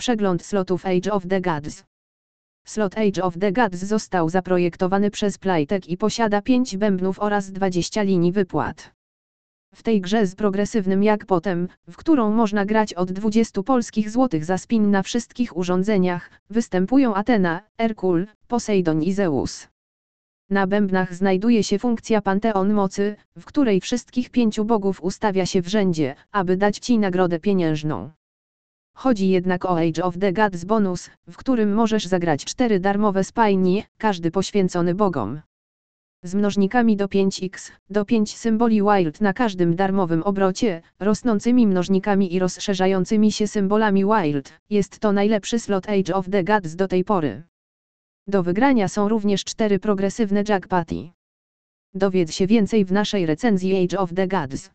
Przegląd slotów Age of the Gods. Slot Age of the Gods został zaprojektowany przez Playtech i posiada 5 bębnów oraz 20 linii wypłat. W tej grze z progresywnym jak potem, w którą można grać od 20 polskich złotych za spin na wszystkich urządzeniach, występują Atena, Erkul, Poseidon i Zeus. Na bębnach znajduje się funkcja Panteon Mocy, w której wszystkich pięciu bogów ustawia się w rzędzie, aby dać ci nagrodę pieniężną. Chodzi jednak o Age of the Gods bonus, w którym możesz zagrać cztery darmowe spajnie, każdy poświęcony bogom. Z mnożnikami do 5x, do 5 symboli wild na każdym darmowym obrocie, rosnącymi mnożnikami i rozszerzającymi się symbolami wild, jest to najlepszy slot Age of the Gods do tej pory. Do wygrania są również cztery progresywne jackpoty. Dowiedz się więcej w naszej recenzji Age of the Gods.